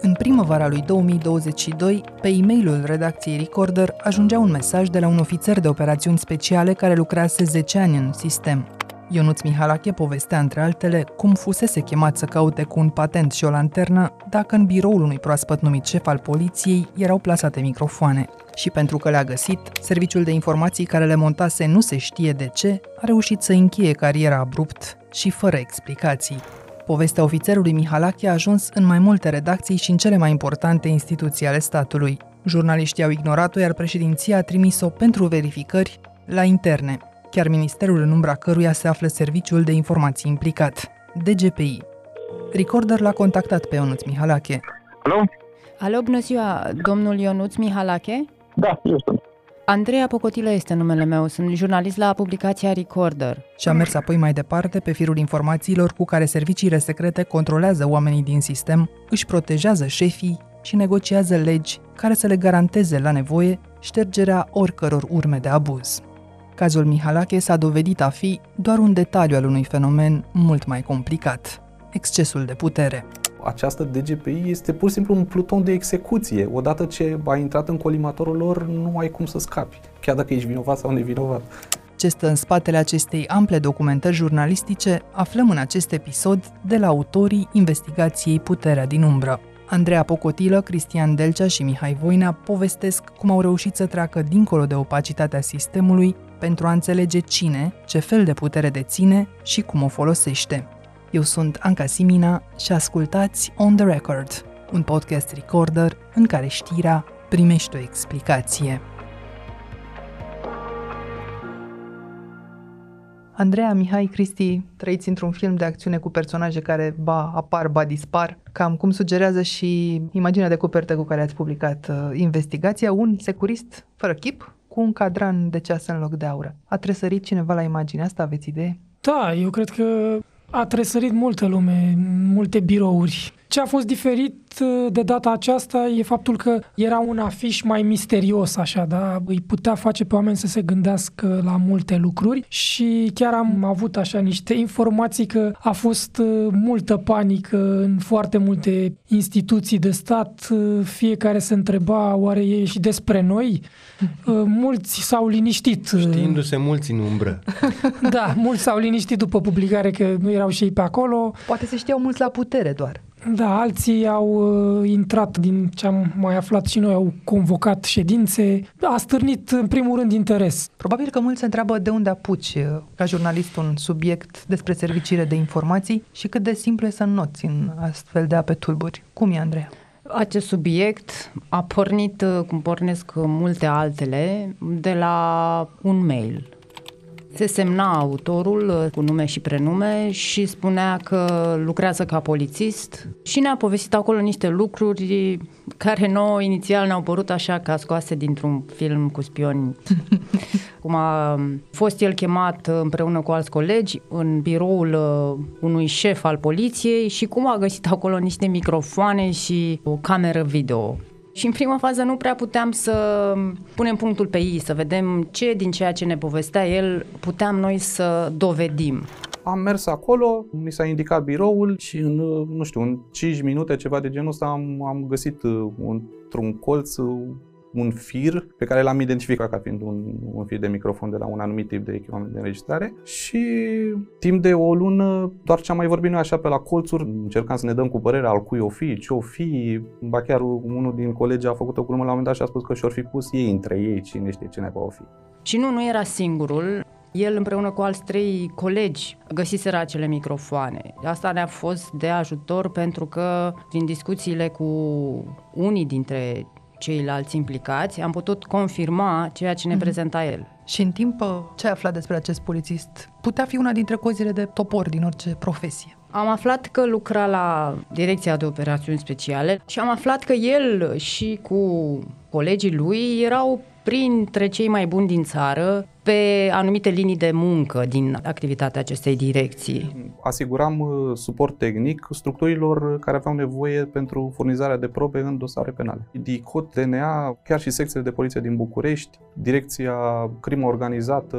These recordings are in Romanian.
În primăvara lui 2022, pe e mailul redacției Recorder ajungea un mesaj de la un ofițer de operațiuni speciale care lucrase 10 ani în sistem. Ionuț Mihalache povestea, între altele, cum fusese chemat să caute cu un patent și o lanternă dacă în biroul unui proaspăt numit șef al poliției erau plasate microfoane. Și pentru că le-a găsit, serviciul de informații care le montase nu se știe de ce, a reușit să încheie cariera abrupt și fără explicații. Povestea ofițerului Mihalache a ajuns în mai multe redacții și în cele mai importante instituții ale statului. Jurnaliștii au ignorat-o, iar președinția a trimis-o pentru verificări la interne, chiar ministerul în umbra căruia se află serviciul de informații implicat, DGPI. Recorder l-a contactat pe Ionuț Mihalache. Alo? Alo, bună ziua, domnul Ionuț Mihalache? Da, eu sunt. Andreea Pocotilă este numele meu, sunt jurnalist la publicația Recorder. Și a mers apoi mai departe pe firul informațiilor cu care serviciile secrete controlează oamenii din sistem, își protejează șefii și negociază legi care să le garanteze la nevoie ștergerea oricăror urme de abuz. Cazul Mihalache s-a dovedit a fi doar un detaliu al unui fenomen mult mai complicat, excesul de putere. Această DGPI este pur și simplu un pluton de execuție. Odată ce ai intrat în colimatorul lor, nu ai cum să scapi, chiar dacă ești vinovat sau nevinovat. Ce stă în spatele acestei ample documentări jurnalistice, aflăm în acest episod de la autorii investigației Puterea din umbră. Andreea Pocotilă, Cristian Delcea și Mihai Voinea povestesc cum au reușit să treacă dincolo de opacitatea sistemului pentru a înțelege cine, ce fel de putere deține și cum o folosește. Eu sunt Anca Simina și ascultați On The Record, un podcast recorder în care știrea primește o explicație. Andreea, Mihai, Cristi, trăiți într-un film de acțiune cu personaje care ba apar, ba dispar, cam cum sugerează și imaginea de copertă cu care ați publicat uh, investigația, un securist fără chip, cu un cadran de ceas în loc de aură. A tresărit cineva la imaginea asta, aveți idee? Da, eu cred că a tresărit multă lume, multe birouri. Ce a fost diferit uh, de data aceasta e faptul că era un afiș mai misterios, așa, da? Îi putea face pe oameni să se gândească la multe lucruri și chiar am avut așa niște informații că a fost uh, multă panică în foarte multe instituții de stat. Uh, fiecare se întreba, oare e și despre noi? Mulți s-au liniștit. Știindu-se mulți în umbră. Da, mulți s-au liniștit după publicare că nu erau și ei pe acolo. Poate se știau mulți la putere doar. Da, alții au uh, intrat din ce am mai aflat și noi, au convocat ședințe, a stârnit în primul rând interes. Probabil că mulți se întreabă de unde apuci uh, ca jurnalist un subiect despre serviciile de informații și cât de simplu e să noți în astfel de ape tulburi. Cum e, Andreea? Acest subiect a pornit, uh, cum pornesc multe altele, de la un mail se semna autorul uh, cu nume și prenume și spunea că lucrează ca polițist și ne-a povestit acolo niște lucruri care nouă inițial ne-au părut așa ca scoase dintr-un film cu spioni. Cum a fost el chemat împreună cu alți colegi în biroul uh, unui șef al poliției și cum a găsit acolo niște microfoane și o cameră video. Și în prima fază nu prea puteam să punem punctul pe ei, să vedem ce din ceea ce ne povestea el puteam noi să dovedim. Am mers acolo, mi s-a indicat biroul și în, nu știu, în 5 minute, ceva de genul ăsta, am, am găsit uh, într-un colț uh, un fir pe care l-am identificat ca fiind un, un fir de microfon de la un anumit tip de echipament de înregistrare și timp de o lună doar ce am mai vorbit noi așa pe la colțuri, încercam să ne dăm cu părerea al cui o fi, ce o fi, ba chiar unul din colegi a făcut o glumă la un moment dat și a spus că și-or fi pus ei între ei, cine știe ce o fi. Și nu, nu era singurul. El împreună cu alți trei colegi găsiseră acele microfoane. Asta ne-a fost de ajutor pentru că din discuțiile cu unii dintre ceilalți implicați, am putut confirma ceea ce ne mm-hmm. prezenta el. Și în timp uh, ce ai aflat despre acest polițist? Putea fi una dintre cozile de topor din orice profesie. Am aflat că lucra la Direcția de Operațiuni Speciale și am aflat că el și cu colegii lui erau printre cei mai buni din țară pe anumite linii de muncă din activitatea acestei direcții. Asiguram uh, suport tehnic structurilor care aveau nevoie pentru furnizarea de probe în dosare penale. DICOT, DNA, chiar și secțiile de poliție din București, Direcția Crimă Organizată,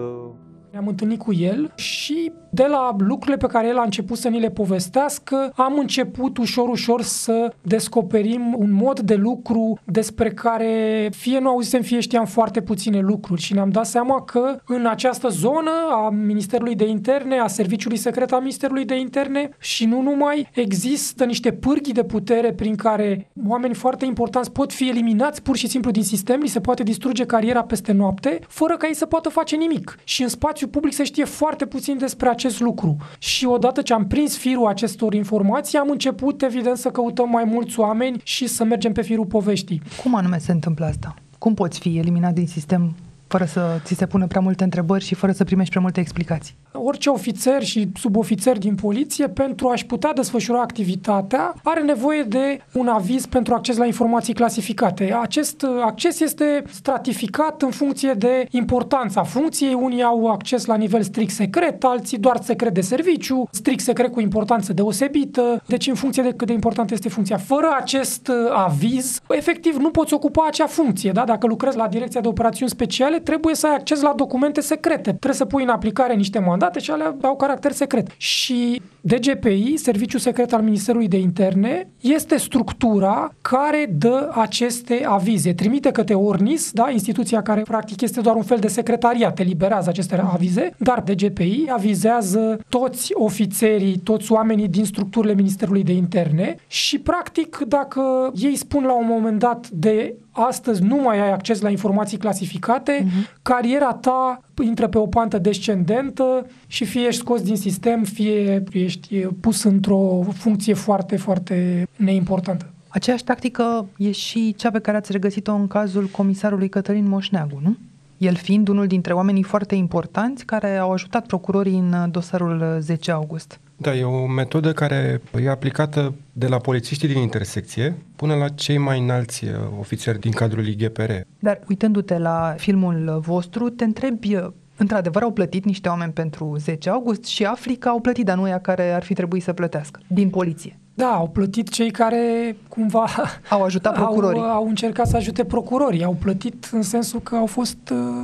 Ne-am întâlnit cu el și de la lucrurile pe care el a început să ni le povestească, am început ușor, ușor să descoperim un mod de lucru despre care fie nu auzisem, fie știam foarte puține lucruri și ne-am dat seama că în această zonă a Ministerului de Interne, a Serviciului Secret al Ministerului de Interne și nu numai, există niște pârghii de putere prin care oameni foarte importanți pot fi eliminați pur și simplu din sistem, li se poate distruge cariera peste noapte, fără ca ei să poată face nimic. Și în spațiu public se știe foarte puțin despre acest lucru. Și odată ce am prins firul acestor informații, am început, evident, să căutăm mai mulți oameni și să mergem pe firul poveștii. Cum anume se întâmplă asta? Cum poți fi eliminat din sistem fără să ți se pună prea multe întrebări și fără să primești prea multe explicații. Orice ofițer și subofițer din poliție, pentru a-și putea desfășura activitatea, are nevoie de un aviz pentru acces la informații clasificate. Acest acces este stratificat în funcție de importanța funcției. Unii au acces la nivel strict secret, alții doar secret de serviciu, strict secret cu importanță deosebită, deci în funcție de cât de importantă este funcția. Fără acest aviz, efectiv nu poți ocupa acea funcție. Da? Dacă lucrezi la Direcția de Operațiuni Speciale, trebuie să ai acces la documente secrete. Trebuie să pui în aplicare niște mandate și alea au caracter secret. Și DGPI, Serviciul Secret al Ministerului de Interne, este structura care dă aceste avize. Trimite către ORNIS, da, instituția care practic este doar un fel de secretariat, eliberează aceste avize, dar DGPI avizează toți ofițerii, toți oamenii din structurile Ministerului de Interne și practic dacă ei spun la un moment dat de astăzi nu mai ai acces la informații clasificate, uh-huh. cariera ta intră pe o pantă descendentă și fie ești scos din sistem, fie ești pus într-o funcție foarte, foarte neimportantă. Aceeași tactică e și cea pe care ați regăsit-o în cazul comisarului Cătălin Moșneagu, nu? El fiind unul dintre oamenii foarte importanți care au ajutat procurorii în dosarul 10 august. Da, e o metodă care e aplicată de la polițiștii din intersecție până la cei mai înalți uh, ofițeri din cadrul IGPR. Dar uitându-te la filmul vostru, te întrebi uh, Într-adevăr, au plătit niște oameni pentru 10 august și Africa au plătit danuia care ar fi trebuit să plătească din poliție. Da, au plătit cei care cumva au ajutat procurorii. Au, au încercat să ajute procurorii. Au plătit în sensul că au fost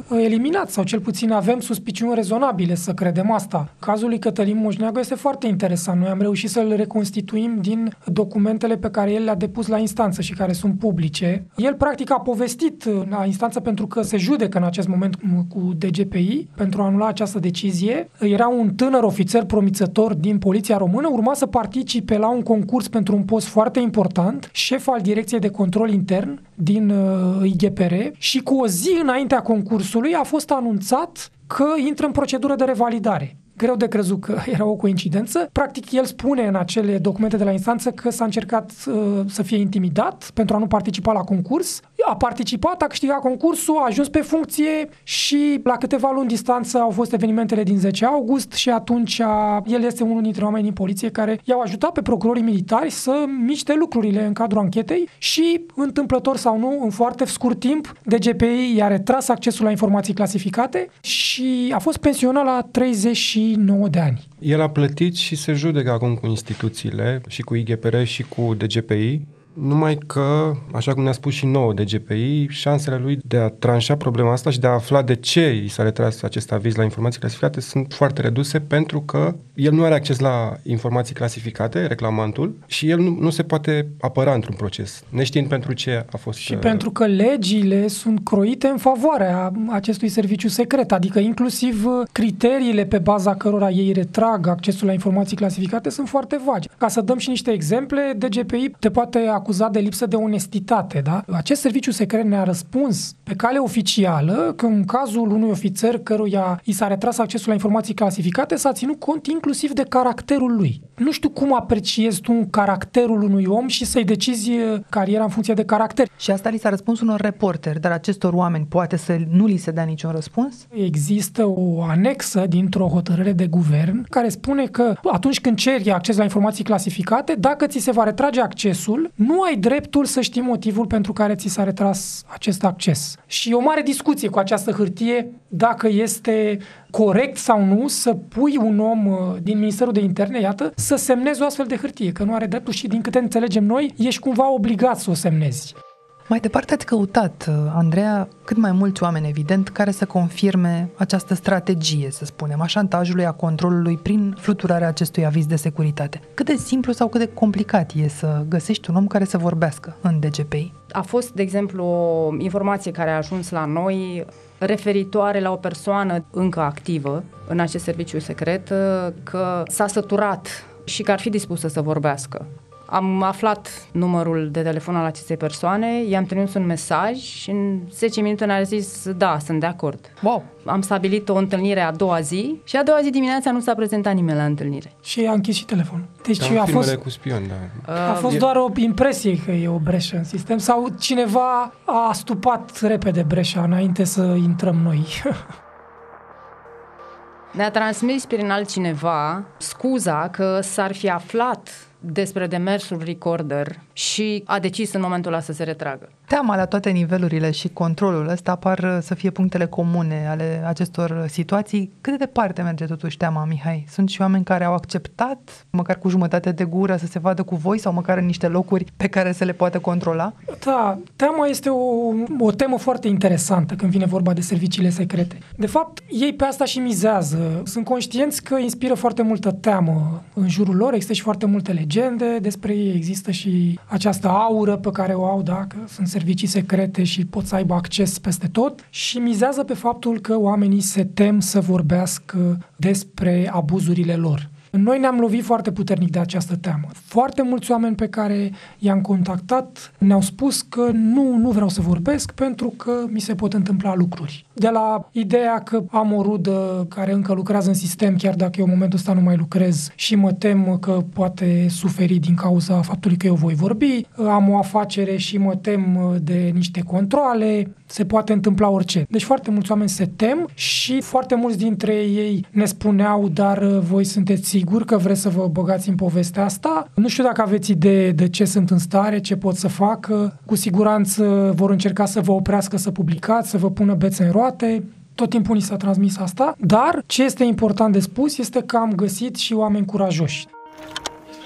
uh, eliminați sau cel puțin avem suspiciuni rezonabile să credem asta. Cazul lui Cătălin Moșneagă este foarte interesant. Noi am reușit să-l reconstituim din documentele pe care el le-a depus la instanță și care sunt publice. El practic a povestit la instanță pentru că se judecă în acest moment cu DGPI pentru a anula această decizie. Era un tânăr ofițer promițător din Poliția Română, urma să participe la un concurs concurs pentru un post foarte important, șef al Direcției de Control Intern din uh, IGPR și cu o zi înaintea concursului a fost anunțat că intră în procedură de revalidare greu de crezut că era o coincidență. Practic, el spune în acele documente de la instanță că s-a încercat uh, să fie intimidat pentru a nu participa la concurs. A participat, a câștigat concursul, a ajuns pe funcție și la câteva luni distanță au fost evenimentele din 10 august și atunci a, el este unul dintre oamenii în poliție care i-au ajutat pe procurorii militari să miște lucrurile în cadrul anchetei și, întâmplător sau nu, în foarte scurt timp, DGPI i-a retras accesul la informații clasificate și a fost pensionat la 30 29 de ani. El a plătit și se judecă acum cu instituțiile și cu IGPR și cu DGPI numai că, așa cum ne-a spus și nouă de GPI, șansele lui de a tranșa problema asta și de a afla de ce i s-a retras acest aviz la informații clasificate sunt foarte reduse pentru că el nu are acces la informații clasificate, reclamantul, și el nu, nu se poate apăra într-un proces, neștiind pentru ce a fost... Și uh... pentru că legile sunt croite în favoarea acestui serviciu secret, adică inclusiv uh, criteriile pe baza cărora ei retrag accesul la informații clasificate sunt foarte vagi. Ca să dăm și niște exemple, DGPI te poate acuzat de lipsă de onestitate. Da? Acest serviciu secret ne-a răspuns pe cale oficială că în cazul unui ofițer căruia i s-a retras accesul la informații clasificate s-a ținut cont inclusiv de caracterul lui. Nu știu cum apreciezi tu caracterul unui om și să-i decizi cariera în funcție de caracter. Și asta li s-a răspuns unor reporteri, dar acestor oameni poate să nu li se dea niciun răspuns? Există o anexă dintr-o hotărâre de guvern care spune că atunci când ceri acces la informații clasificate, dacă ți se va retrage accesul, nu nu ai dreptul să știi motivul pentru care ți s-a retras acest acces. Și e o mare discuție cu această hârtie dacă este corect sau nu să pui un om uh, din Ministerul de Interne, iată, să semnezi o astfel de hârtie, că nu are dreptul și din câte înțelegem noi, ești cumva obligat să o semnezi. Mai departe ați căutat, uh, Andreea, cât mai mulți oameni, evident, care să confirme această strategie, să spunem, a șantajului, a controlului prin fluturarea acestui aviz de securitate. Cât de simplu sau cât de complicat e să găsești un om care să vorbească în DGPI? A fost, de exemplu, o informație care a ajuns la noi referitoare la o persoană încă activă în acest serviciu secret uh, că s-a săturat și că ar fi dispusă să vorbească. Am aflat numărul de telefon al acestei persoane, i-am trimis un mesaj și în 10 minute ne-a zis da, sunt de acord. Wow! Am stabilit o întâlnire a doua zi și a doua zi dimineața nu s-a prezentat nimeni la întâlnire. Și a închis și telefonul. Deci Da, a fost, filmele cu spion, da. a fost doar o impresie că e o breșă în sistem sau cineva a stupat repede breșa înainte să intrăm noi. Ne-a transmis prin altcineva scuza că s-ar fi aflat despre demersul recorder și a decis în momentul ăla să se retragă. Teama la toate nivelurile și controlul ăsta par uh, să fie punctele comune ale acestor situații. Cât de departe merge totuși teama, Mihai? Sunt și oameni care au acceptat, măcar cu jumătate de gură, să se vadă cu voi sau măcar în niște locuri pe care să le poată controla? Da, teama este o, o temă foarte interesantă când vine vorba de serviciile secrete. De fapt, ei pe asta și mizează. Sunt conștienți că inspiră foarte multă teamă în jurul lor, există și foarte multe legende despre ei, există și această aură pe care o au, da, că sunt servicii secrete și pot să aibă acces peste tot și mizează pe faptul că oamenii se tem să vorbească despre abuzurile lor. Noi ne-am lovit foarte puternic de această teamă. Foarte mulți oameni pe care i-am contactat ne-au spus că nu, nu vreau să vorbesc pentru că mi se pot întâmpla lucruri. De la ideea că am o rudă care încă lucrează în sistem, chiar dacă eu în momentul ăsta nu mai lucrez și mă tem că poate suferi din cauza faptului că eu voi vorbi, am o afacere și mă tem de niște controle, se poate întâmpla orice. Deci foarte mulți oameni se tem și foarte mulți dintre ei ne spuneau, dar voi sunteți siguri că vreți să vă băgați în povestea asta? Nu știu dacă aveți idee de ce sunt în stare, ce pot să facă. Cu siguranță vor încerca să vă oprească să publicați, să vă pună bețe în roate. Tot timpul ni s-a transmis asta, dar ce este important de spus este că am găsit și oameni curajoși.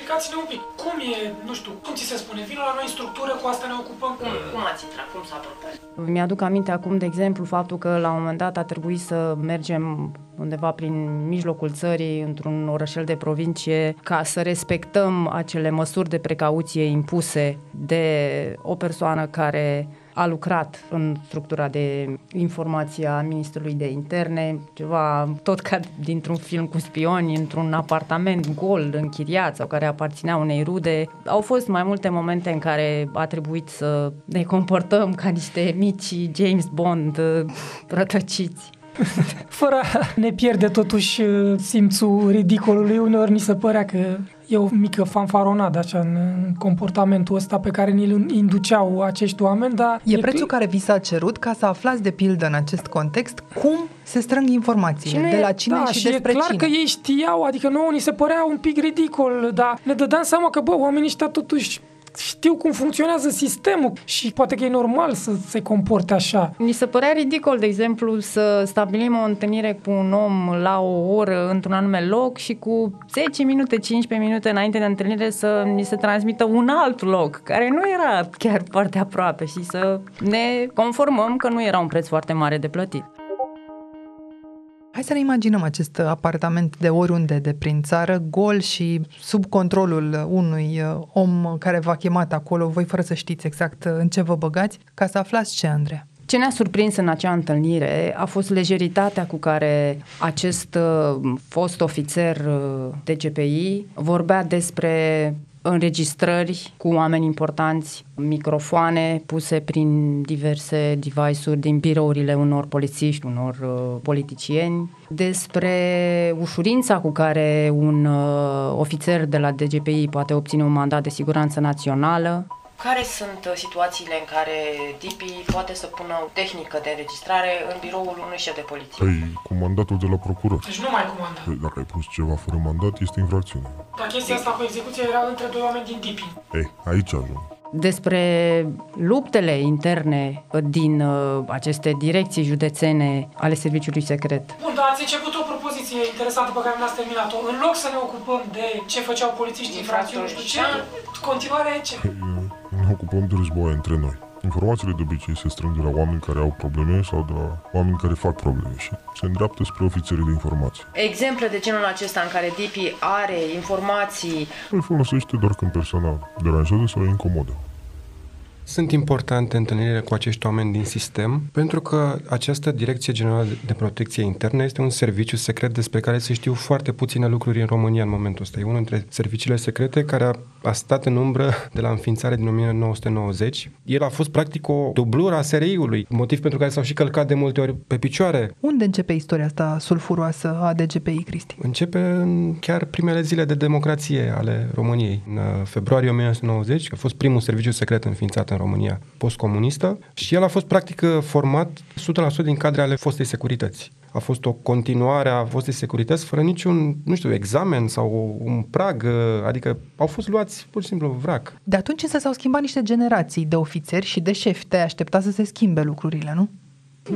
Explicați-ne un pic, cum e, nu știu, cum ți se spune, vină la noi în structură, cu asta ne ocupăm, cum, Cum ați intrat? Cum s-a propus? Mi-aduc aminte acum, de exemplu, faptul că la un moment dat a trebuit să mergem undeva prin mijlocul țării, într-un orășel de provincie, ca să respectăm acele măsuri de precauție impuse de o persoană care a lucrat în structura de informație a Ministrului de Interne, ceva tot ca dintr-un film cu spioni, într-un apartament gol, închiriat sau care aparținea unei rude. Au fost mai multe momente în care a trebuit să ne comportăm ca niște mici James Bond uh, rătăciți. Fără a ne pierde totuși uh, simțul ridicolului, uneori ni se părea că e o mică fanfaronadă așa în, în comportamentul ăsta pe care ni-l induceau acești oameni, dar... E prețul care vi s-a cerut ca să aflați de pildă în acest context cum se strâng informațiile, Și nu de e- la cine da, și, și e despre clar cine. că ei știau, adică nouă ni se părea un pic ridicol, dar ne dădeam seama că, bă, oamenii ăștia totuși știu cum funcționează sistemul și poate că e normal să se comporte așa. Mi se părea ridicol, de exemplu, să stabilim o întâlnire cu un om la o oră într-un anume loc și cu 10 minute, 15 minute înainte de întâlnire să ni se transmită un alt loc, care nu era chiar foarte aproape și să ne conformăm că nu era un preț foarte mare de plătit. Hai să ne imaginăm acest apartament de oriunde de prin țară, gol și sub controlul unui uh, om care v-a chemat acolo, voi fără să știți exact uh, în ce vă băgați, ca să aflați ce, Andreea. Ce ne-a surprins în acea întâlnire a fost lejeritatea cu care acest uh, fost ofițer uh, de GPI vorbea despre înregistrări cu oameni importanți, microfoane puse prin diverse device-uri din birourile unor polițiști, unor uh, politicieni, despre ușurința cu care un uh, ofițer de la DGPI poate obține un mandat de siguranță națională, care sunt uh, situațiile în care DPI poate să pună o tehnică de înregistrare în biroul unui șef de poliție? Păi, cu mandatul de la procuror. Deci nu mai comandă. Păi, dacă ai pus ceva fără mandat, este infracțiune. Dar chestia asta cu execuția era între doi oameni din DIPI. Ei, aici ajung. Despre luptele interne uh, din uh, aceste direcții județene ale serviciului secret. Bun, dar ați început o propoziție interesantă pe care n-ați terminat-o. În loc să ne ocupăm de ce făceau polițiștii infracțiuni, nu știu ce, continuare ce? Păi, ne ocupăm de război între noi. Informațiile de obicei se strâng de la oameni care au probleme sau de la oameni care fac probleme și se îndreaptă spre ofițerii de informații. Exemple de genul acesta în care DP are informații Îl folosește doar când persoana deranjează sau e incomodă. Sunt importante întâlnirile cu acești oameni din sistem, pentru că această Direcție Generală de Protecție Internă este un serviciu secret despre care se știu foarte puține lucruri în România în momentul ăsta. E unul dintre serviciile secrete care a, a stat în umbră de la înființare din 1990. El a fost practic o dublură a SRI-ului, motiv pentru care s-au și călcat de multe ori pe picioare. Unde începe istoria asta sulfuroasă a DGPI, Cristi? Începe în chiar primele zile de democrație ale României, în uh, februarie 1990, a fost primul serviciu secret înființat în România postcomunistă și el a fost practic format 100% din cadre ale fostei securități. A fost o continuare a fostei securități fără niciun, nu știu, examen sau un prag, adică au fost luați pur și simplu vrac. De atunci însă s-au schimbat niște generații de ofițeri și de șefi. Te-ai aștepta să se schimbe lucrurile, nu?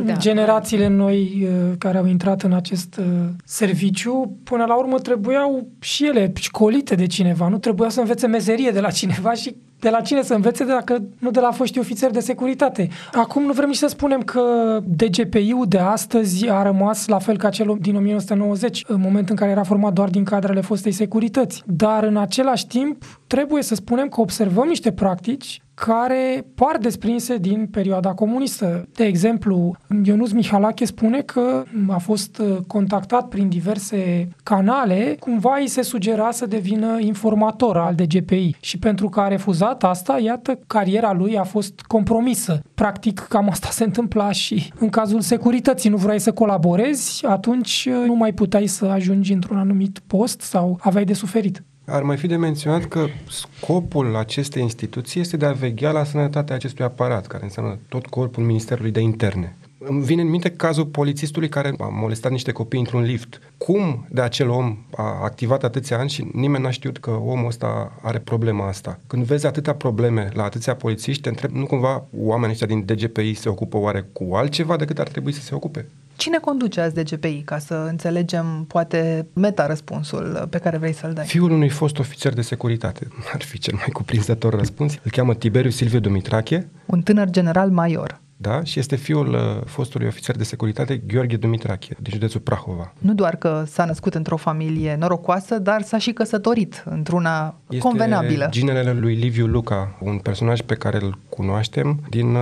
Da. Generațiile noi uh, care au intrat în acest uh, serviciu, până la urmă trebuiau și ele școlite de cineva, nu trebuia să învețe mezerie de la cineva și de la cine să învețe dacă nu de la foști ofițeri de securitate. Acum nu vrem nici să spunem că DGPI-ul de astăzi a rămas la fel ca cel din 1990, în moment în care era format doar din cadrele fostei securități. Dar în același timp trebuie să spunem că observăm niște practici care par desprinse din perioada comunistă. De exemplu, Ionus Mihalache spune că a fost uh, contactat prin diverse canale, cumva îi se sugera să devină informator al DGPI și pentru că a refuzat asta, iată, cariera lui a fost compromisă. Practic, cam asta se întâmpla și în cazul securității. Nu vrei să colaborezi, atunci uh, nu mai puteai să ajungi într-un anumit post sau aveai de suferit. Ar mai fi de menționat că scopul acestei instituții este de a veghea la sănătatea acestui aparat, care înseamnă tot corpul Ministerului de Interne. Îmi vine în minte cazul polițistului care a molestat niște copii într-un lift. Cum de acel om a activat atâția ani și nimeni n-a știut că omul ăsta are problema asta? Când vezi atâtea probleme la atâția polițiști, te întreb, nu cumva oamenii ăștia din DGPI se ocupă oare cu altceva decât ar trebui să se ocupe? Cine conduce azi DGPI, ca să înțelegem, poate, meta-răspunsul pe care vrei să-l dai? Fiul unui fost ofițer de securitate. Ar fi cel mai cuprinzător răspuns. Îl cheamă Tiberiu Silviu Dumitrache. Un tânăr general major. Da? Și este fiul uh, fostului ofițer de securitate Gheorghe Dumitrache, din județul Prahova. Nu doar că s-a născut într-o familie norocoasă, dar s-a și căsătorit într-una este convenabilă. ginele lui Liviu Luca, un personaj pe care îl cunoaștem din uh,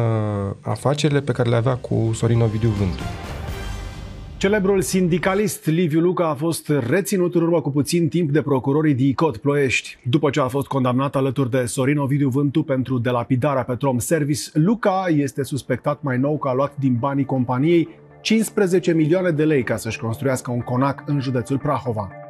afacerile pe care le avea cu Sorin Ovidiu Vântu. Celebrul sindicalist Liviu Luca a fost reținut în urmă cu puțin timp de procurorii DICOT Ploiești. După ce a fost condamnat alături de Sorin Ovidiu Vântu pentru delapidarea Petrom Service, Luca este suspectat mai nou că a luat din banii companiei 15 milioane de lei ca să-și construiască un conac în județul Prahova.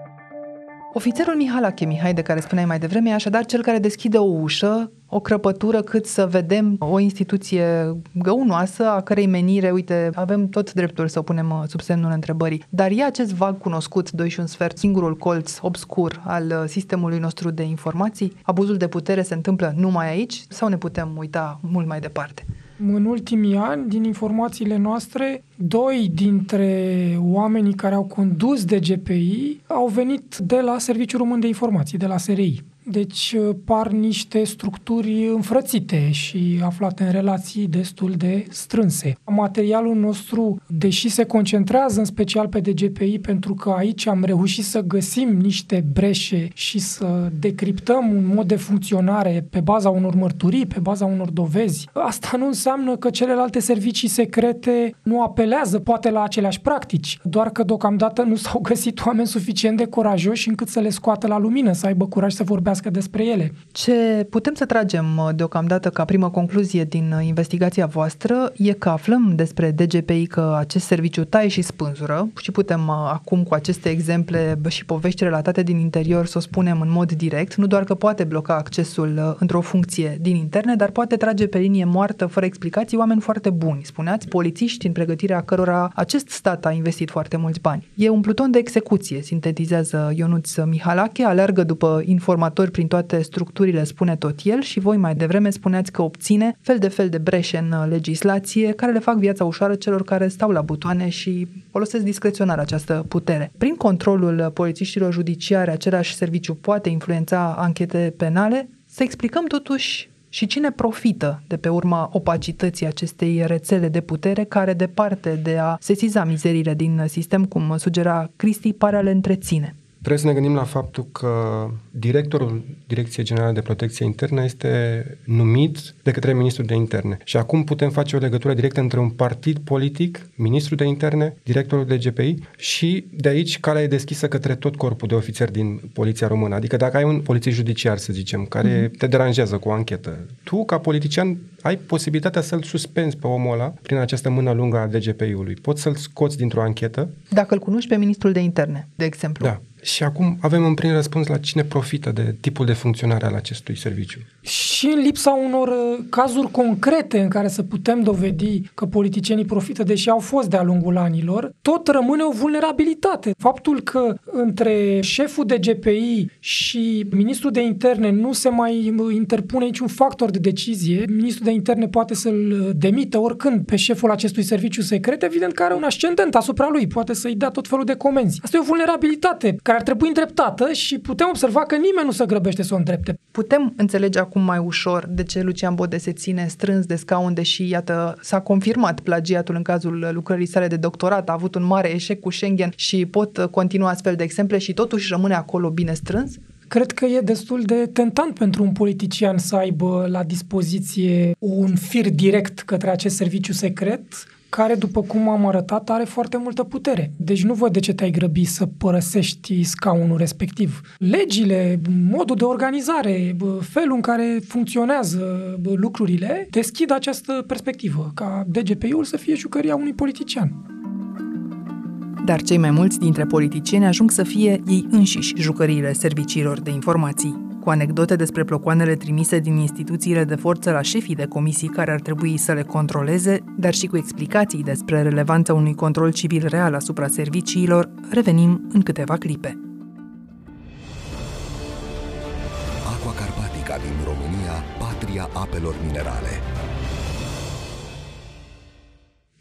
Ofițerul Mihalache Mihai, de care spuneai mai devreme, e așadar cel care deschide o ușă, o crăpătură, cât să vedem o instituție găunoasă, a cărei menire, uite, avem tot dreptul să o punem uh, sub semnul întrebării. Dar e acest vag cunoscut, doi și un sfert, singurul colț obscur al uh, sistemului nostru de informații? Abuzul de putere se întâmplă numai aici sau ne putem uita mult mai departe? În ultimii ani, din informațiile noastre, doi dintre oamenii care au condus de GPI au venit de la Serviciul Român de Informații, de la SRI. Deci uh, par niște structuri înfrățite și aflate în relații destul de strânse. Materialul nostru, deși se concentrează în special pe DGPI, pentru că aici am reușit să găsim niște breșe și să decriptăm un mod de funcționare pe baza unor mărturii, pe baza unor dovezi, asta nu înseamnă că celelalte servicii secrete nu apelează poate la aceleași practici, doar că deocamdată nu s-au găsit oameni suficient de curajoși încât să le scoată la lumină, să aibă curaj să vorbească vorbească despre ele. Ce putem să tragem uh, deocamdată ca primă concluzie din uh, investigația voastră e că aflăm despre DGPI că acest serviciu taie și spânzură și putem uh, acum cu aceste exemple și povești relatate din interior să o spunem în mod direct, nu doar că poate bloca accesul într-o funcție din interne, dar poate trage pe linie moartă fără explicații oameni foarte buni, spuneați, polițiști în pregătirea cărora acest stat a investit foarte mulți bani. E un pluton de execuție, sintetizează Ionuț Mihalache, alergă după informatori prin toate structurile, spune tot el, și voi mai devreme spuneați că obține fel de fel de breșe în uh, legislație care le fac viața ușoară celor care stau la butoane și folosesc discreționar această putere. Prin controlul polițiștilor judiciare, același serviciu poate influența anchete penale. Să explicăm totuși Și cine profită de pe urma opacității acestei rețele de putere care, departe de a sesiza mizerile din sistem, cum sugera Cristi, pare a le întreține? Trebuie să ne gândim la faptul că directorul Direcției Generale de Protecție Internă este numit de către Ministrul de Interne. Și acum putem face o legătură directă între un partid politic, Ministrul de Interne, directorul de GPI și de aici calea e deschisă către tot corpul de ofițeri din Poliția Română. Adică dacă ai un polițist judiciar, să zicem, care mm-hmm. te deranjează cu o anchetă, tu, ca politician, ai posibilitatea să-l suspenzi pe omul ăla prin această mână lungă a DGPI-ului. Poți să-l scoți dintr-o anchetă. Dacă îl cunoști pe Ministrul de Interne, de exemplu. Da. Și acum avem în prim răspuns la cine profită de tipul de funcționare al acestui serviciu. Și în lipsa unor uh, cazuri concrete în care să putem dovedi că politicienii profită, deși au fost de-a lungul anilor, tot rămâne o vulnerabilitate. Faptul că între șeful de GPI și ministrul de interne nu se mai uh, interpune niciun factor de decizie, ministrul de interne poate să-l uh, demită oricând pe șeful acestui serviciu secret, evident că are un ascendent asupra lui, poate să-i dea tot felul de comenzi. Asta e o vulnerabilitate care ar trebui îndreptată și putem observa că nimeni nu se grăbește să o îndrepte. Putem înțelege acum mai ușor de ce Lucian Bode se ține strâns de scaun, deși, iată, s-a confirmat plagiatul în cazul lucrării sale de doctorat, a avut un mare eșec cu Schengen și pot continua astfel de exemple și totuși rămâne acolo bine strâns? Cred că e destul de tentant pentru un politician să aibă la dispoziție un fir direct către acest serviciu secret care, după cum am arătat, are foarte multă putere. Deci nu văd de ce te-ai grăbi să părăsești scaunul respectiv. Legile, modul de organizare, felul în care funcționează lucrurile, deschid această perspectivă, ca DGPI-ul să fie jucăria unui politician. Dar cei mai mulți dintre politicieni ajung să fie ei înșiși jucăriile serviciilor de informații cu anecdote despre plocoanele trimise din instituțiile de forță la șefii de comisii care ar trebui să le controleze, dar și cu explicații despre relevanța unui control civil real asupra serviciilor, revenim în câteva clipe. Aqua Carpatica din România, patria apelor minerale.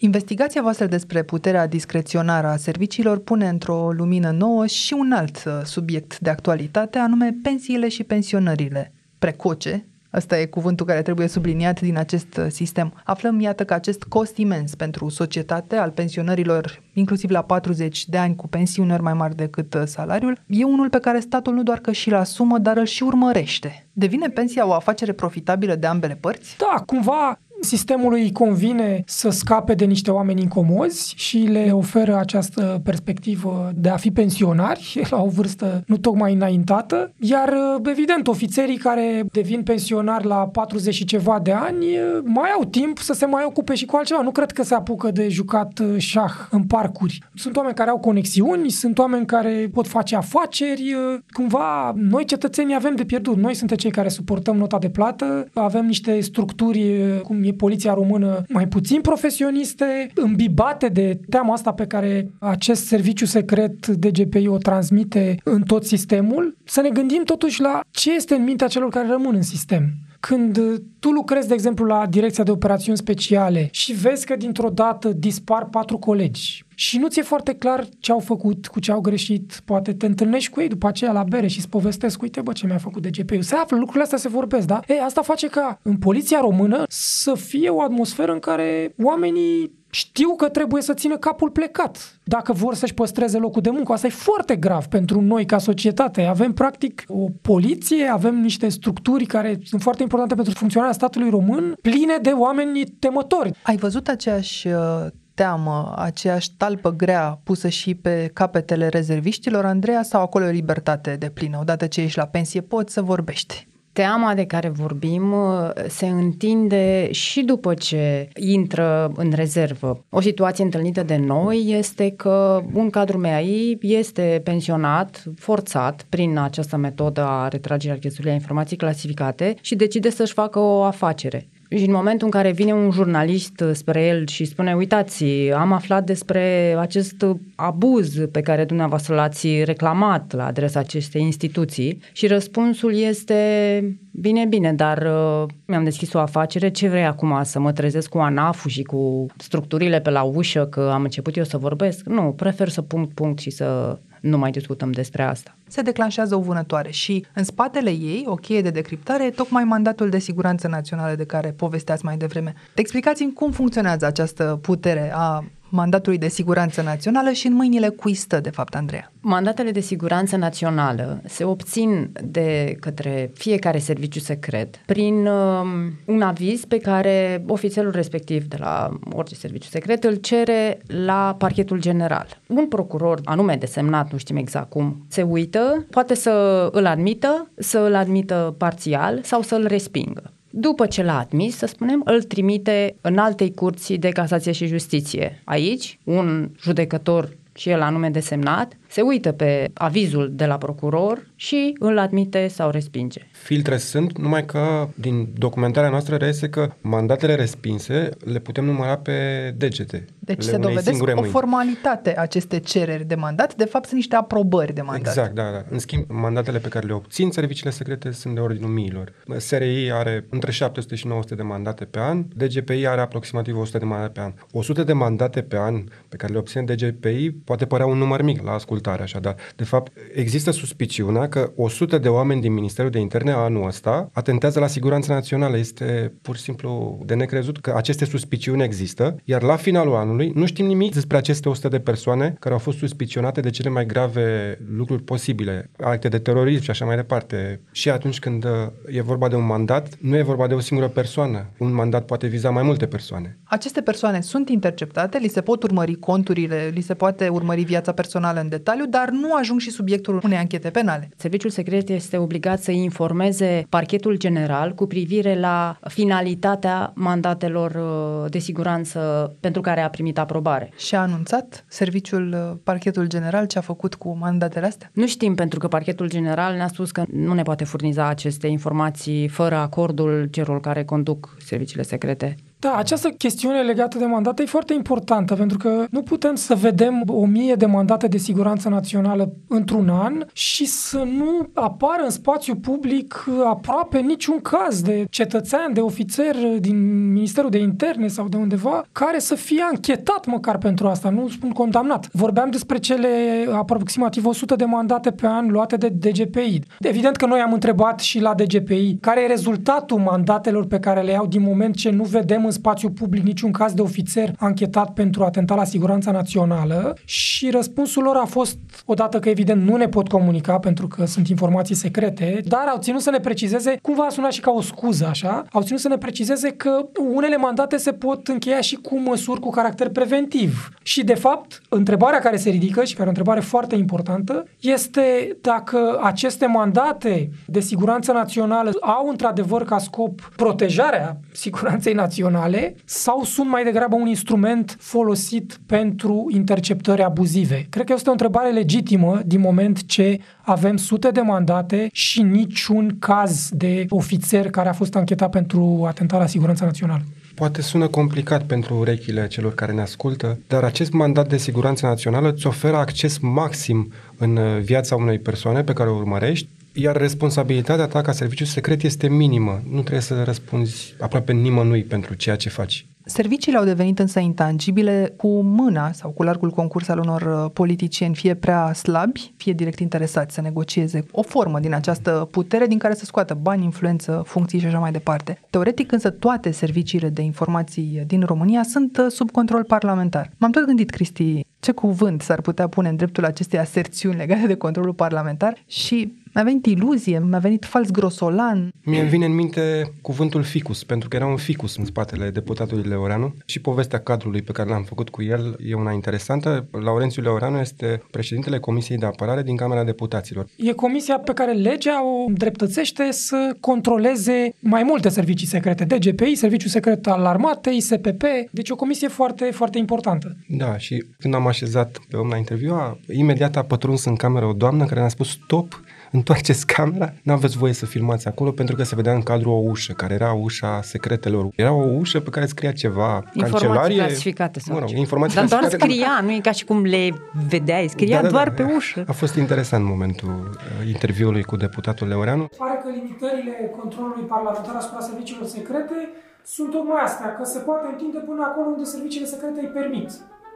Investigația voastră despre puterea discreționară a serviciilor pune într-o lumină nouă și un alt uh, subiect de actualitate, anume pensiile și pensionările precoce, Ăsta e cuvântul care trebuie subliniat din acest uh, sistem. Aflăm, iată, că acest cost imens pentru societate al pensionărilor, inclusiv la 40 de ani cu pensiuni mai mari decât uh, salariul, e unul pe care statul nu doar că și-l asumă, dar îl și urmărește. Devine pensia o afacere profitabilă de ambele părți? Da, cumva Sistemului îi convine să scape de niște oameni incomozi și le oferă această perspectivă de a fi pensionari la o vârstă nu tocmai înaintată, iar evident ofițerii care devin pensionari la 40 și ceva de ani mai au timp să se mai ocupe și cu altceva. Nu cred că se apucă de jucat șah în parcuri. Sunt oameni care au conexiuni, sunt oameni care pot face afaceri, cumva noi cetățenii avem de pierdut. Noi suntem cei care suportăm nota de plată, avem niște structuri cum e e poliția română mai puțin profesioniste, îmbibate de teama asta pe care acest serviciu secret DGPI o transmite în tot sistemul, să ne gândim totuși la ce este în mintea celor care rămân în sistem. Când tu lucrezi, de exemplu, la Direcția de Operațiuni Speciale și vezi că dintr-o dată dispar patru colegi și nu ți-e foarte clar ce au făcut, cu ce au greșit, poate te întâlnești cu ei după aceea la bere și îți povestesc, uite bă, ce mi-a făcut DGP-ul. Se află, lucrurile astea se vorbesc, da? E, asta face ca în poliția română să fie o atmosferă în care oamenii știu că trebuie să țină capul plecat dacă vor să-și păstreze locul de muncă. Asta e foarte grav pentru noi ca societate. Avem practic o poliție, avem niște structuri care sunt foarte importante pentru funcționarea statului român, pline de oameni temători. Ai văzut aceeași uh, teamă, aceeași talpă grea pusă și pe capetele rezerviștilor, Andreea, sau acolo e libertate de plină? Odată ce ești la pensie, poți să vorbești. Teama de care vorbim uh, se întinde și după ce intră în rezervă. O situație întâlnită de noi este că un cadru MEAI este pensionat, forțat, prin această metodă a retragerii accesului a informații clasificate și decide să-și facă o afacere. Și în momentul în care vine un jurnalist spre el și spune, uitați, am aflat despre acest abuz pe care dumneavoastră l-ați reclamat la adresa acestei instituții. Și răspunsul este, bine, bine, dar uh, mi-am deschis o afacere, ce vrei acum, să mă trezesc cu anaf și cu structurile pe la ușă, că am început eu să vorbesc? Nu, prefer să punct punct și să nu mai discutăm despre asta. Se declanșează o vânătoare și în spatele ei, o cheie de decriptare, e tocmai mandatul de siguranță națională de care povesteați mai devreme. Explicați-mi cum funcționează această putere a mandatului de siguranță națională și în mâinile cui stă, de fapt, Andreea? Mandatele de siguranță națională se obțin de către fiecare serviciu secret prin um, un aviz pe care ofițerul respectiv de la orice serviciu secret îl cere la parchetul general. Un procuror anume desemnat, nu știm exact cum, se uită, poate să îl admită, să îl admită parțial sau să îl respingă. După ce l-a admis, să spunem, îl trimite în altei curții de casație și justiție. Aici, un judecător și el anume desemnat, se uită pe avizul de la procuror și îl admite sau respinge. Filtre sunt, numai că din documentarea noastră reiese că mandatele respinse le putem număra pe degete. Deci se dovedesc o formalitate aceste cereri de mandat, de fapt sunt niște aprobări de mandat. Exact, da, da. În schimb, mandatele pe care le obțin serviciile secrete sunt de ordinul miilor. SRI are între 700 și 900 de mandate pe an, DGPI are aproximativ 100 de mandate pe an. 100 de mandate pe an pe care le obține DGPI poate părea un număr mic la ascultare, așa, dar de fapt există suspiciunea că 100 de oameni din Ministerul de Interne anul ăsta atentează la siguranța națională. Este pur și simplu de necrezut că aceste suspiciuni există, iar la finalul anului nu știm nimic despre aceste 100 de persoane care au fost suspicionate de cele mai grave lucruri posibile, acte de terorism și așa mai departe. Și atunci când uh, e vorba de un mandat, nu e vorba de o singură persoană. Un mandat poate viza mai multe persoane. Aceste persoane sunt interceptate, li se pot urmări conturile, li se poate urmări viața personală în detaliu, dar nu ajung și subiectul unei anchete penale. Serviciul secret este obligat să informeze parchetul general cu privire la finalitatea mandatelor uh, de siguranță pentru care a primit aprobare. Și a anunțat serviciul uh, parchetul general ce a făcut cu mandatele astea? Nu știm pentru că parchetul general ne-a spus că nu ne poate furniza aceste informații fără acordul celor care conduc serviciile secrete. Da, această chestiune legată de mandate e foarte importantă, pentru că nu putem să vedem o mie de mandate de siguranță națională într-un an și să nu apară în spațiu public aproape niciun caz de cetățean, de ofițer din Ministerul de Interne sau de undeva, care să fie anchetat măcar pentru asta, nu spun condamnat. Vorbeam despre cele aproximativ 100 de mandate pe an luate de DGPI. Evident că noi am întrebat și la DGPI care e rezultatul mandatelor pe care le iau din moment ce nu vedem în spațiu public niciun caz de ofițer anchetat pentru atentat la siguranța națională și răspunsul lor a fost, odată că evident nu ne pot comunica pentru că sunt informații secrete, dar au ținut să ne precizeze, cum va suna și ca o scuză așa, au ținut să ne precizeze că unele mandate se pot încheia și cu măsuri cu caracter preventiv. Și de fapt, întrebarea care se ridică și care e o întrebare foarte importantă este dacă aceste mandate de siguranță națională au într-adevăr ca scop protejarea siguranței naționale naționale sau sunt mai degrabă un instrument folosit pentru interceptări abuzive? Cred că este o întrebare legitimă din moment ce avem sute de mandate și niciun caz de ofițer care a fost anchetat pentru atentat la siguranța națională. Poate sună complicat pentru urechile celor care ne ascultă, dar acest mandat de siguranță națională îți oferă acces maxim în viața unei persoane pe care o urmărești, iar responsabilitatea ta ca serviciu secret este minimă. Nu trebuie să răspunzi aproape nimănui pentru ceea ce faci. Serviciile au devenit însă intangibile cu mâna sau cu largul concurs al unor uh, politicieni, fie prea slabi, fie direct interesați să negocieze o formă din această putere din care să scoată bani, influență, funcții și așa mai departe. Teoretic însă toate serviciile de informații din România sunt uh, sub control parlamentar. M-am tot gândit, Cristi, ce cuvânt s-ar putea pune în dreptul acestei aserțiuni legate de controlul parlamentar și mi-a venit iluzie, mi-a venit fals grosolan. Mie îmi vine în minte cuvântul ficus, pentru că era un ficus în spatele deputatului Leoreanu și povestea cadrului pe care l-am făcut cu el e una interesantă. Laurențiu Leoreanu este președintele Comisiei de Apărare din Camera Deputaților. E comisia pe care legea o dreptățește să controleze mai multe servicii secrete, DGPI, Serviciul Secret al Armatei, SPP, deci o comisie foarte, foarte importantă. Da, și când am așezat pe om la interviu, a, imediat a pătruns în cameră o doamnă care ne-a spus stop, întoarceți camera, nu aveți voie să filmați acolo pentru că se vedea în cadru o ușă, care era ușa secretelor. Era o ușă pe care scria ceva, informații cancelarie. clasificate sau mă rog, ce. informații Dar doar clasificate. scria, nu e ca și cum le vedeai, scria Da, da, doar da. pe ușă. A fost interesant momentul uh, interviului cu deputatul Leoreanu. Pare că limitările controlului parlamentar asupra serviciilor secrete sunt tocmai astea, că se poate întinde până acolo unde serviciile secrete îi permit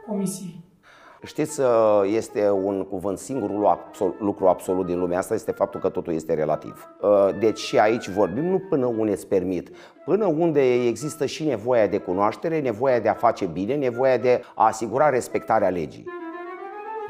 comisiei. Știți, uh, este un cuvânt, singurul absol- lucru absolut din lumea asta este faptul că totul este relativ. Uh, deci și aici vorbim nu până unde îți permit, până unde există și nevoia de cunoaștere, nevoia de a face bine, nevoia de a asigura respectarea legii.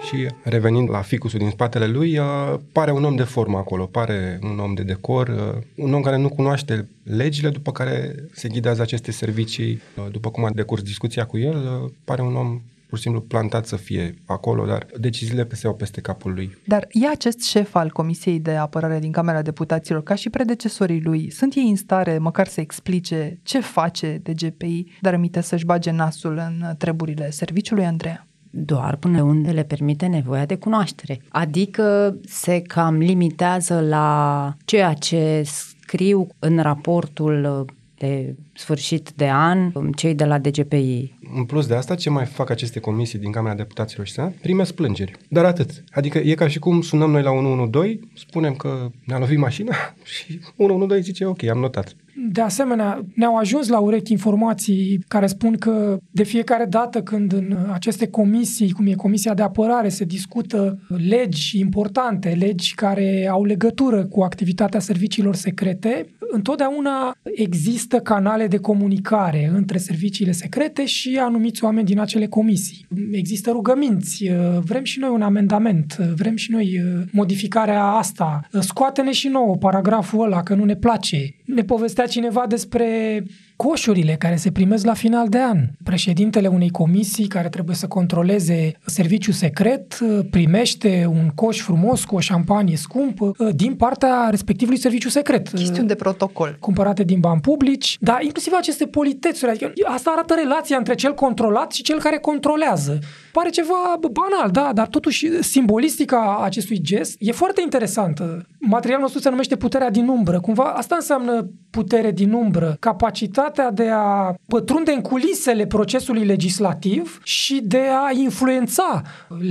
Și revenind la ficusul din spatele lui, uh, pare un om de formă acolo, pare un om de decor, uh, un om care nu cunoaște legile, după care se ghidează aceste servicii. Uh, după cum a decurs discuția cu el, uh, pare un om pur și simplu plantat să fie acolo, dar deciziile se iau peste capul lui. Dar e acest șef al Comisiei de Apărare din Camera Deputaților, ca și predecesorii lui, sunt ei în stare măcar să explice ce face DGPI, dar aminte să-și bage nasul în treburile serviciului, Andreea? doar până unde le permite nevoia de cunoaștere. Adică se cam limitează la ceea ce scriu în raportul de sfârșit de an cei de la DGPI. În plus de asta, ce mai fac aceste comisii din Camera Deputaților și Senat? Primesc plângeri. Dar atât. Adică e ca și cum sunăm noi la 112, spunem că ne-a lovit mașina și 112 zice ok, am notat. De asemenea, ne-au ajuns la urechi informații care spun că de fiecare dată când în aceste comisii, cum e Comisia de Apărare, se discută legi importante, legi care au legătură cu activitatea serviciilor secrete, întotdeauna există canale de comunicare între serviciile secrete și anumiți oameni din acele comisii. Există rugăminți, vrem și noi un amendament, vrem și noi modificarea asta, scoate-ne și nouă paragraful ăla că nu ne place. Ne povestea cineva despre coșurile care se primesc la final de an. Președintele unei comisii care trebuie să controleze serviciu secret primește un coș frumos cu o șampanie scumpă din partea respectivului serviciu secret. Chestiuni de protocol. Cumpărate din bani publici, dar inclusiv aceste politețuri. Adică asta arată relația între cel controlat și cel care controlează. Pare ceva banal, da, dar totuși simbolistica acestui gest e foarte interesantă. Materialul nostru se numește puterea din umbră. Cumva asta înseamnă putere din umbră, capacitatea de a pătrunde în culisele procesului legislativ și de a influența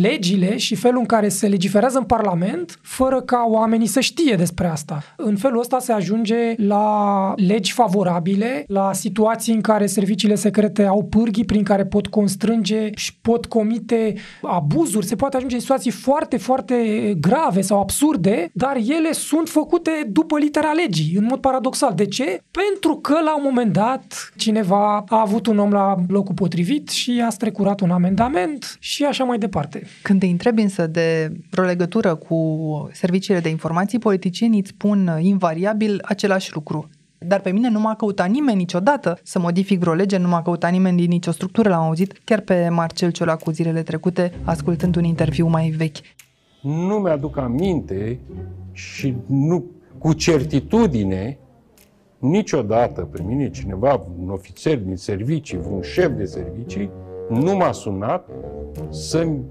legile și felul în care se legiferează în Parlament, fără ca oamenii să știe despre asta. În felul ăsta se ajunge la legi favorabile, la situații în care serviciile secrete au pârghii prin care pot constrânge și pot comite abuzuri, se poate ajunge în situații foarte, foarte grave sau absurde, dar ele sunt făcute după litera legii, în mod paradoxal. De ce? Pentru că la un moment dat cineva a avut un om la locul potrivit și a strecurat un amendament și așa mai departe. Când te întrebi însă de vreo legătură cu serviciile de informații, politicienii îți spun invariabil același lucru. Dar pe mine nu m-a căutat nimeni niciodată să modific vreo lege, nu m-a căutat nimeni din nicio structură. L-am auzit chiar pe Marcel Ciolacu zilele trecute, ascultând un interviu mai vechi. Nu mi-aduc aminte și nu cu certitudine niciodată pe mine cineva, un ofițer din servicii, un șef de servicii, nu m-a sunat să-mi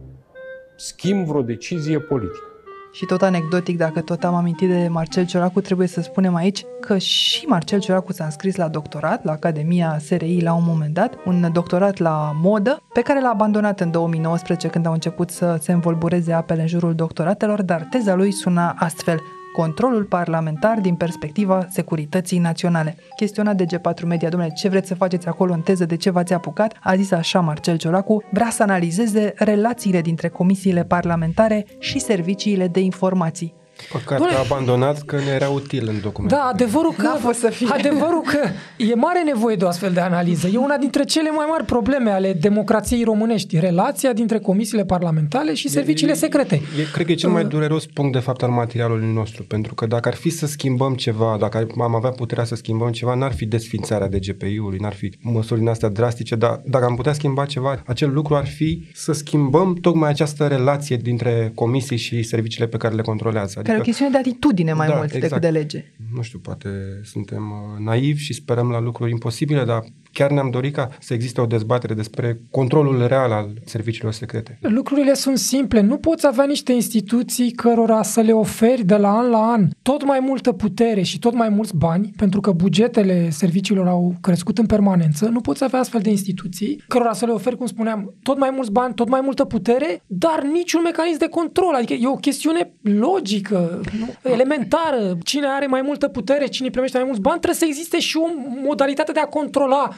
schimb vreo decizie politică. Și tot anecdotic, dacă tot am amintit de Marcel Ciolacu, trebuie să spunem aici că și Marcel Ciolacu s-a înscris la doctorat la Academia SRI la un moment dat, un doctorat la modă, pe care l-a abandonat în 2019 când au început să se învolbureze apele în jurul doctoratelor, dar teza lui suna astfel controlul parlamentar din perspectiva securității naționale. Chestionat de G4 Media, domnule, ce vreți să faceți acolo în teză, de ce v-ați apucat? A zis așa Marcel Ciolacu, vrea să analizeze relațiile dintre comisiile parlamentare și serviciile de informații. Păcat că a abandonat că ne era util în document. Da, adevărul că, fost să fie. adevărul că e mare nevoie de o astfel de analiză. E una dintre cele mai mari probleme ale democrației românești. Relația dintre comisiile parlamentare și serviciile secrete. E, cred că e cel mai dureros punct, de fapt, al materialului nostru. Pentru că dacă ar fi să schimbăm ceva, dacă am avea puterea să schimbăm ceva, n-ar fi desfințarea de GPI-ului, n-ar fi măsuri din astea drastice, dar dacă am putea schimba ceva, acel lucru ar fi să schimbăm tocmai această relație dintre comisii și serviciile pe care le controlează. Care e o chestiune de atitudine mai Da, mult decât exact. de lege. nu știu, poate suntem uh, naivi și sperăm la lucruri imposibile, dar chiar ne-am dorit ca să existe o dezbatere despre controlul real al serviciilor secrete. Lucrurile sunt simple. Nu poți avea niște instituții cărora să le oferi de la an la an tot mai multă putere și tot mai mulți bani, pentru că bugetele serviciilor au crescut în permanență. Nu poți avea astfel de instituții cărora să le oferi, cum spuneam, tot mai mulți bani, tot mai multă putere, dar niciun mecanism de control. Adică e o chestiune logică, nu? elementară. Cine are mai multă putere, cine primește mai mulți bani, trebuie să existe și o modalitate de a controla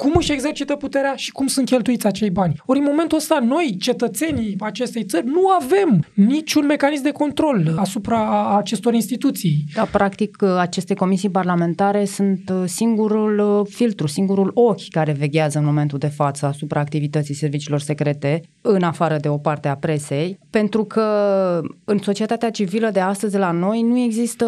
cum își exercită puterea și cum sunt cheltuiți acei bani. Ori în momentul ăsta noi, cetățenii acestei țări, nu avem niciun mecanism de control asupra acestor instituții. Da, practic, aceste comisii parlamentare sunt uh, singurul uh, filtru, singurul ochi care veghează în momentul de față asupra activității serviciilor secrete, în afară de o parte a presei, pentru că în societatea civilă de astăzi la noi nu există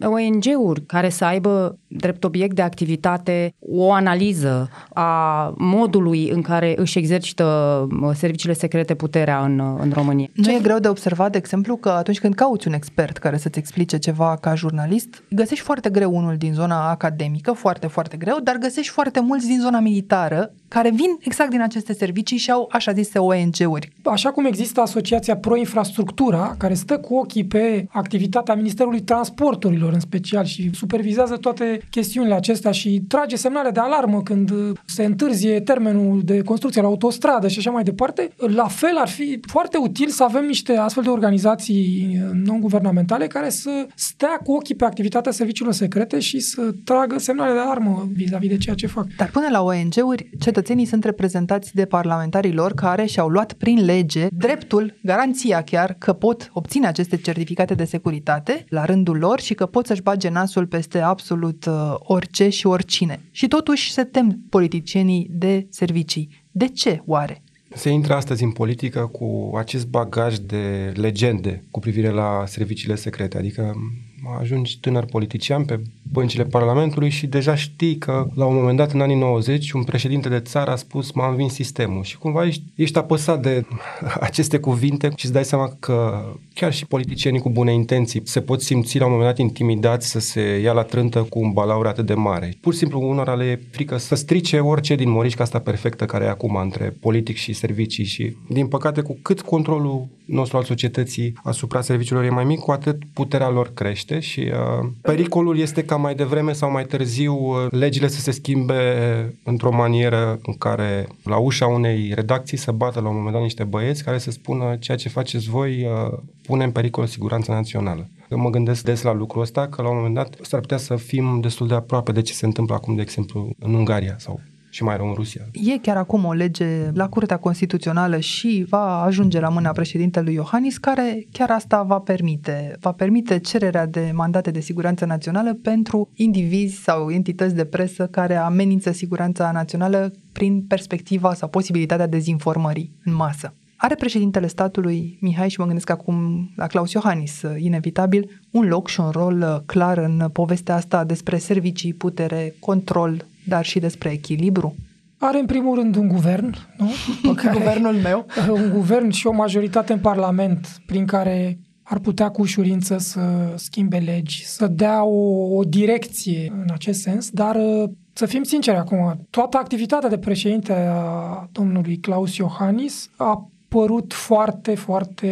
ONG-uri care să aibă drept obiect de activitate o analiză a modului în care își exercită serviciile secrete puterea în, în România. Nu Ce? e greu de observat, de exemplu, că atunci când cauți un expert care să-ți explice ceva ca jurnalist, găsești foarte greu unul din zona academică, foarte, foarte greu, dar găsești foarte mulți din zona militară care vin exact din aceste servicii și au așa zise ONG-uri. Așa cum există Asociația Pro Infrastructura, care stă cu ochii pe activitatea Ministerului Transporturilor în special și supervizează toate chestiunile acestea și trage semnale de alarmă când se întârzie termenul de construcție la autostradă și așa mai departe, la fel ar fi foarte util să avem niște astfel de organizații non-guvernamentale care să stea cu ochii pe activitatea serviciilor secrete și să tragă semnale de alarmă vis-a-vis de ceea ce fac. Dar până la ONG-uri, cetățenii sunt reprezentați de parlamentarii lor care și-au luat prin lege dreptul, garanția chiar, că pot obține aceste certificate de securitate la rândul lor și că pot să-și bage nasul peste absolut uh, orice și oricine. Și totuși se tem politicienii de servicii. De ce oare? Se intră astăzi în politică cu acest bagaj de legende cu privire la serviciile secrete, adică ajungi tânăr politician pe băncile Parlamentului și deja știi că la un moment dat în anii 90 un președinte de țară a spus m-a învins sistemul și cumva ești, ești apăsat de aceste cuvinte și îți dai seama că chiar și politicienii cu bune intenții se pot simți la un moment dat intimidați să se ia la trântă cu un balaur atât de mare. Pur și simplu unora le e frică să strice orice din morișca asta perfectă care e acum între politic și servicii și din păcate cu cât controlul nostru al societății asupra serviciilor e mai mic, cu atât puterea lor crește și uh, pericolul este ca mai devreme sau mai târziu uh, legile să se schimbe într-o manieră în care la ușa unei redacții să bată la un moment dat niște băieți care să spună ceea ce faceți voi uh, pune în pericol siguranța națională. Eu mă gândesc des la lucrul ăsta, că la un moment dat s-ar putea să fim destul de aproape de ce se întâmplă acum, de exemplu, în Ungaria sau și mai rău în Rusia. E chiar acum o lege la Curtea Constituțională și va ajunge la mâna președintelui Iohannis care chiar asta va permite. Va permite cererea de mandate de siguranță națională pentru indivizi sau entități de presă care amenință siguranța națională prin perspectiva sau posibilitatea dezinformării în masă. Are președintele statului, Mihai, și mă gândesc acum la Claus Iohannis, inevitabil, un loc și un rol clar în povestea asta despre servicii, putere, control, dar și despre echilibru? Are în primul rând un guvern, nu? Care, Guvernul meu. Un guvern și o majoritate în Parlament prin care ar putea cu ușurință să schimbe legi, să dea o, o direcție în acest sens, dar să fim sinceri acum, toată activitatea de președinte a domnului Claus Iohannis a părut foarte, foarte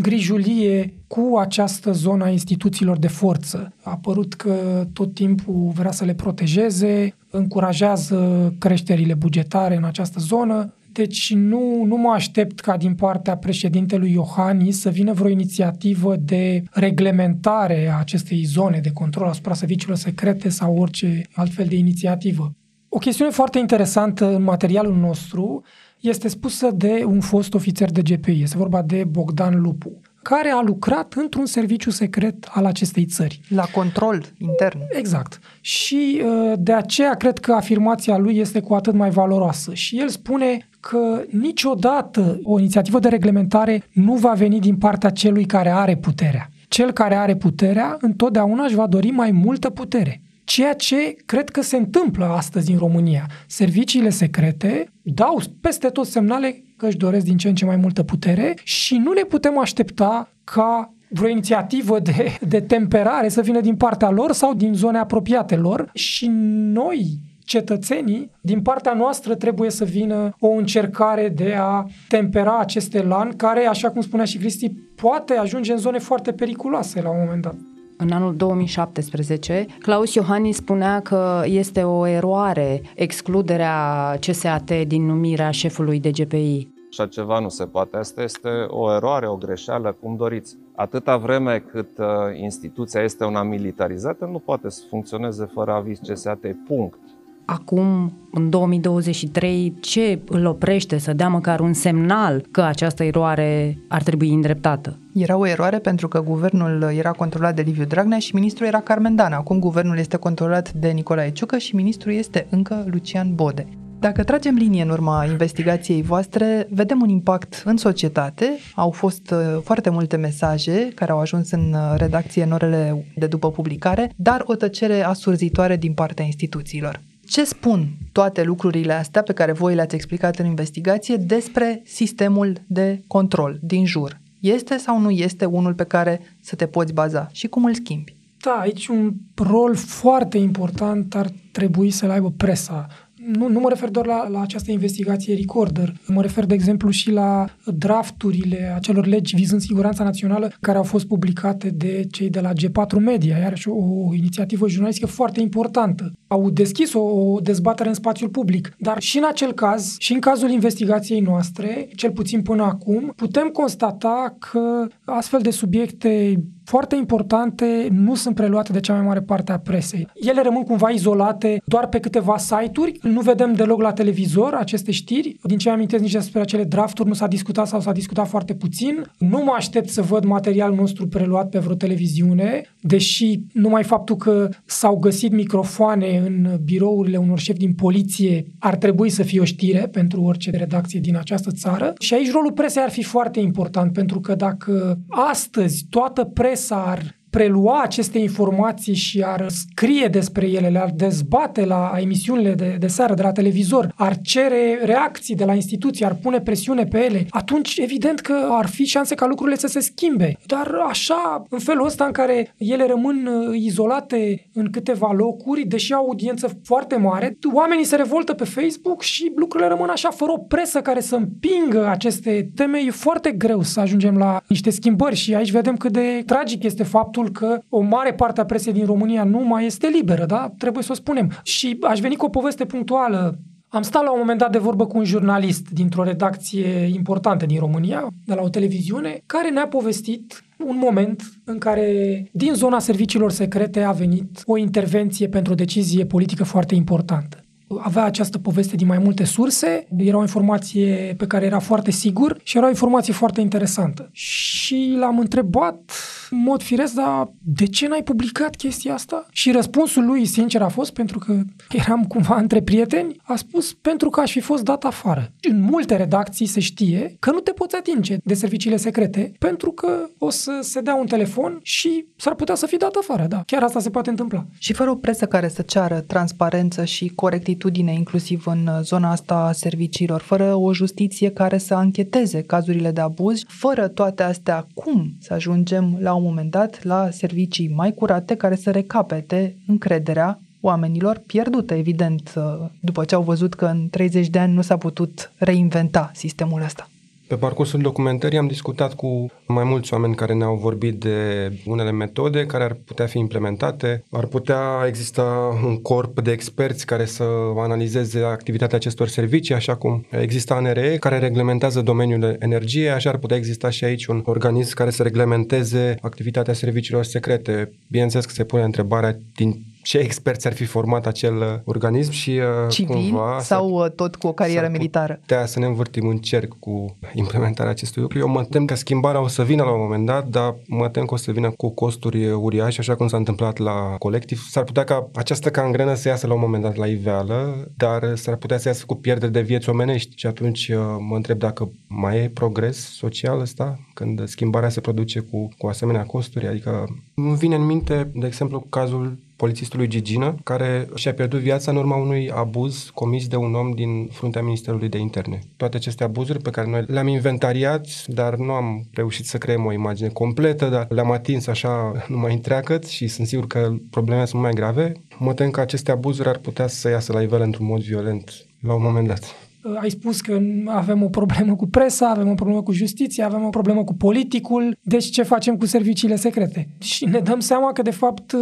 grijulie cu această zonă a instituțiilor de forță. A părut că tot timpul vrea să le protejeze, încurajează creșterile bugetare în această zonă, deci nu, nu mă aștept ca din partea președintelui Iohannis să vină vreo inițiativă de reglementare a acestei zone de control asupra serviciilor secrete sau orice altfel de inițiativă. O chestiune foarte interesantă în materialul nostru este spusă de un fost ofițer de GPI. Este vorba de Bogdan Lupu care a lucrat într-un serviciu secret al acestei țări. La control intern. Exact. Și uh, de aceea cred că afirmația lui este cu atât mai valoroasă. Și el spune că niciodată o inițiativă de reglementare nu va veni din partea celui care are puterea. Cel care are puterea întotdeauna își va dori mai multă putere. Ceea ce cred că se întâmplă astăzi în România. Serviciile secrete dau peste tot semnale că își doresc din ce în ce mai multă putere și nu ne putem aștepta ca vreo inițiativă de, de temperare să vină din partea lor sau din zone apropiate lor și noi, cetățenii, din partea noastră trebuie să vină o încercare de a tempera acest elan care, așa cum spunea și Cristi, poate ajunge în zone foarte periculoase la un moment dat în anul 2017, Claus Iohannis spunea că este o eroare excluderea CSAT din numirea șefului DGPI. Așa ceva nu se poate. Asta este o eroare, o greșeală, cum doriți. Atâta vreme cât uh, instituția este una militarizată, nu poate să funcționeze fără aviz CSAT. Punct. Acum, în 2023, ce îl oprește să dea măcar un semnal că această eroare ar trebui îndreptată? Era o eroare pentru că guvernul era controlat de Liviu Dragnea și ministrul era Carmen Acum guvernul este controlat de Nicolae Ciucă și ministrul este încă Lucian Bode. Dacă tragem linie în urma investigației voastre, vedem un impact în societate. Au fost uh, foarte multe mesaje care au ajuns în uh, redacție în orele de după publicare, dar o tăcere asurzitoare din partea instituțiilor. Ce spun toate lucrurile astea pe care voi le-ați explicat în investigație despre sistemul de control din jur? Este sau nu este unul pe care să te poți baza și cum îl schimbi? Da, aici un rol foarte important ar trebui să-l aibă presa nu, nu mă refer doar la, la această investigație Recorder, mă refer, de exemplu, și la drafturile acelor legi vizând siguranța națională care au fost publicate de cei de la G4 Media, iarăși o, o inițiativă jurnalistică foarte importantă. Au deschis o, o dezbatere în spațiul public, dar și în acel caz, și în cazul investigației noastre, cel puțin până acum, putem constata că astfel de subiecte foarte importante nu sunt preluate de cea mai mare parte a presei. Ele rămân cumva izolate doar pe câteva site-uri, nu vedem deloc la televizor aceste știri. Din ce amintesc nici despre acele drafturi nu s-a discutat sau s-a discutat foarte puțin. Nu mă aștept să văd materialul nostru preluat pe vreo televiziune, deși numai faptul că s-au găsit microfoane în birourile unor șefi din poliție ar trebui să fie o știre pentru orice redacție din această țară. Și aici rolul presei ar fi foarte important, pentru că dacă astăzi toată presa ar prelua aceste informații și ar scrie despre ele, le-ar dezbate la emisiunile de, de seară de la televizor, ar cere reacții de la instituții, ar pune presiune pe ele, atunci evident că ar fi șanse ca lucrurile să se schimbe. Dar așa, în felul ăsta în care ele rămân uh, izolate în câteva locuri, deși au audiență foarte mare, oamenii se revoltă pe Facebook și lucrurile rămân așa, fără o presă care să împingă aceste teme, e foarte greu să ajungem la niște schimbări și aici vedem cât de tragic este faptul faptul că o mare parte a presei din România nu mai este liberă, da? Trebuie să o spunem. Și aș veni cu o poveste punctuală. Am stat la un moment dat de vorbă cu un jurnalist dintr-o redacție importantă din România, de la o televiziune, care ne-a povestit un moment în care din zona serviciilor secrete a venit o intervenție pentru o decizie politică foarte importantă avea această poveste din mai multe surse, era o informație pe care era foarte sigur și era o informație foarte interesantă. Și l-am întrebat în mod firesc, dar de ce n-ai publicat chestia asta? Și răspunsul lui, sincer, a fost, pentru că eram cumva între prieteni, a spus, pentru că aș fi fost dat afară. În multe redacții se știe că nu te poți atinge de serviciile secrete, pentru că o să se dea un telefon și s-ar putea să fii dat afară, da. Chiar asta se poate întâmpla. Și fără o presă care să ceară transparență și corectitudine, inclusiv în zona asta a serviciilor, fără o justiție care să ancheteze cazurile de abuz, fără toate astea, cum să ajungem la un moment dat la servicii mai curate care să recapete încrederea oamenilor pierdută, evident, după ce au văzut că în 30 de ani nu s-a putut reinventa sistemul ăsta. Pe parcursul documentării am discutat cu mai mulți oameni care ne-au vorbit de unele metode care ar putea fi implementate. Ar putea exista un corp de experți care să analizeze activitatea acestor servicii, așa cum există ANRE care reglementează domeniul energiei, așa ar putea exista și aici un organism care să reglementeze activitatea serviciilor secrete. Bineînțeles că se pune întrebarea din ce experți ar fi format acel uh, organism și uh, Civil cumva sau să, uh, tot cu o carieră militară? Putea să ne învârtim în cerc cu implementarea acestui lucru. Eu mă tem că schimbarea o să vină la un moment dat, dar mă tem că o să vină cu costuri uriașe, așa cum s-a întâmplat la colectiv. S-ar putea ca această cangrenă să iasă la un moment dat la iveală, dar s-ar putea să iasă cu pierdere de vieți omenești și atunci mă întreb dacă mai e progres social ăsta când schimbarea se produce cu, cu asemenea costuri. Adică îmi vine în minte, de exemplu, cazul polițistului Gigină, care și-a pierdut viața în urma unui abuz comis de un om din fruntea Ministerului de Interne. Toate aceste abuzuri pe care noi le-am inventariat, dar nu am reușit să creăm o imagine completă, dar le-am atins așa numai întreagăt și sunt sigur că problemele sunt mai grave. Mă tem că aceste abuzuri ar putea să iasă la nivel într-un mod violent la un moment dat ai spus că avem o problemă cu presa, avem o problemă cu justiția, avem o problemă cu politicul, deci ce facem cu serviciile secrete? Și ne dăm seama că, de fapt,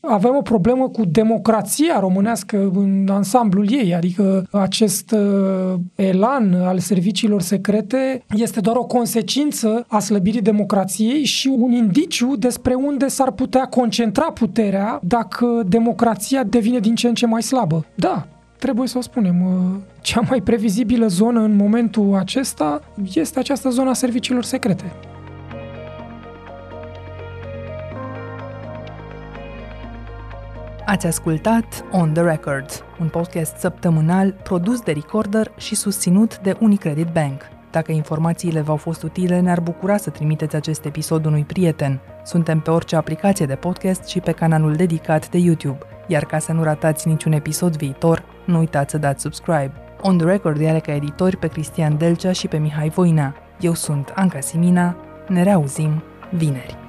avem o problemă cu democrația românească în ansamblul ei, adică acest uh, elan al serviciilor secrete este doar o consecință a slăbirii democrației și un indiciu despre unde s-ar putea concentra puterea dacă democrația devine din ce în ce mai slabă. Da, trebuie să o spunem, uh, cea mai previzibilă zonă în momentul acesta este această zona serviciilor secrete. Ați ascultat On The Record, un podcast săptămânal produs de Recorder și susținut de Unicredit Bank. Dacă informațiile v-au fost utile, ne-ar bucura să trimiteți acest episod unui prieten. Suntem pe orice aplicație de podcast și pe canalul dedicat de YouTube. Iar ca să nu ratați niciun episod viitor, nu uitați să dați subscribe. On The Record are ca editori pe Cristian Delcea și pe Mihai Voina. Eu sunt Anca Simina. Ne reauzim vineri.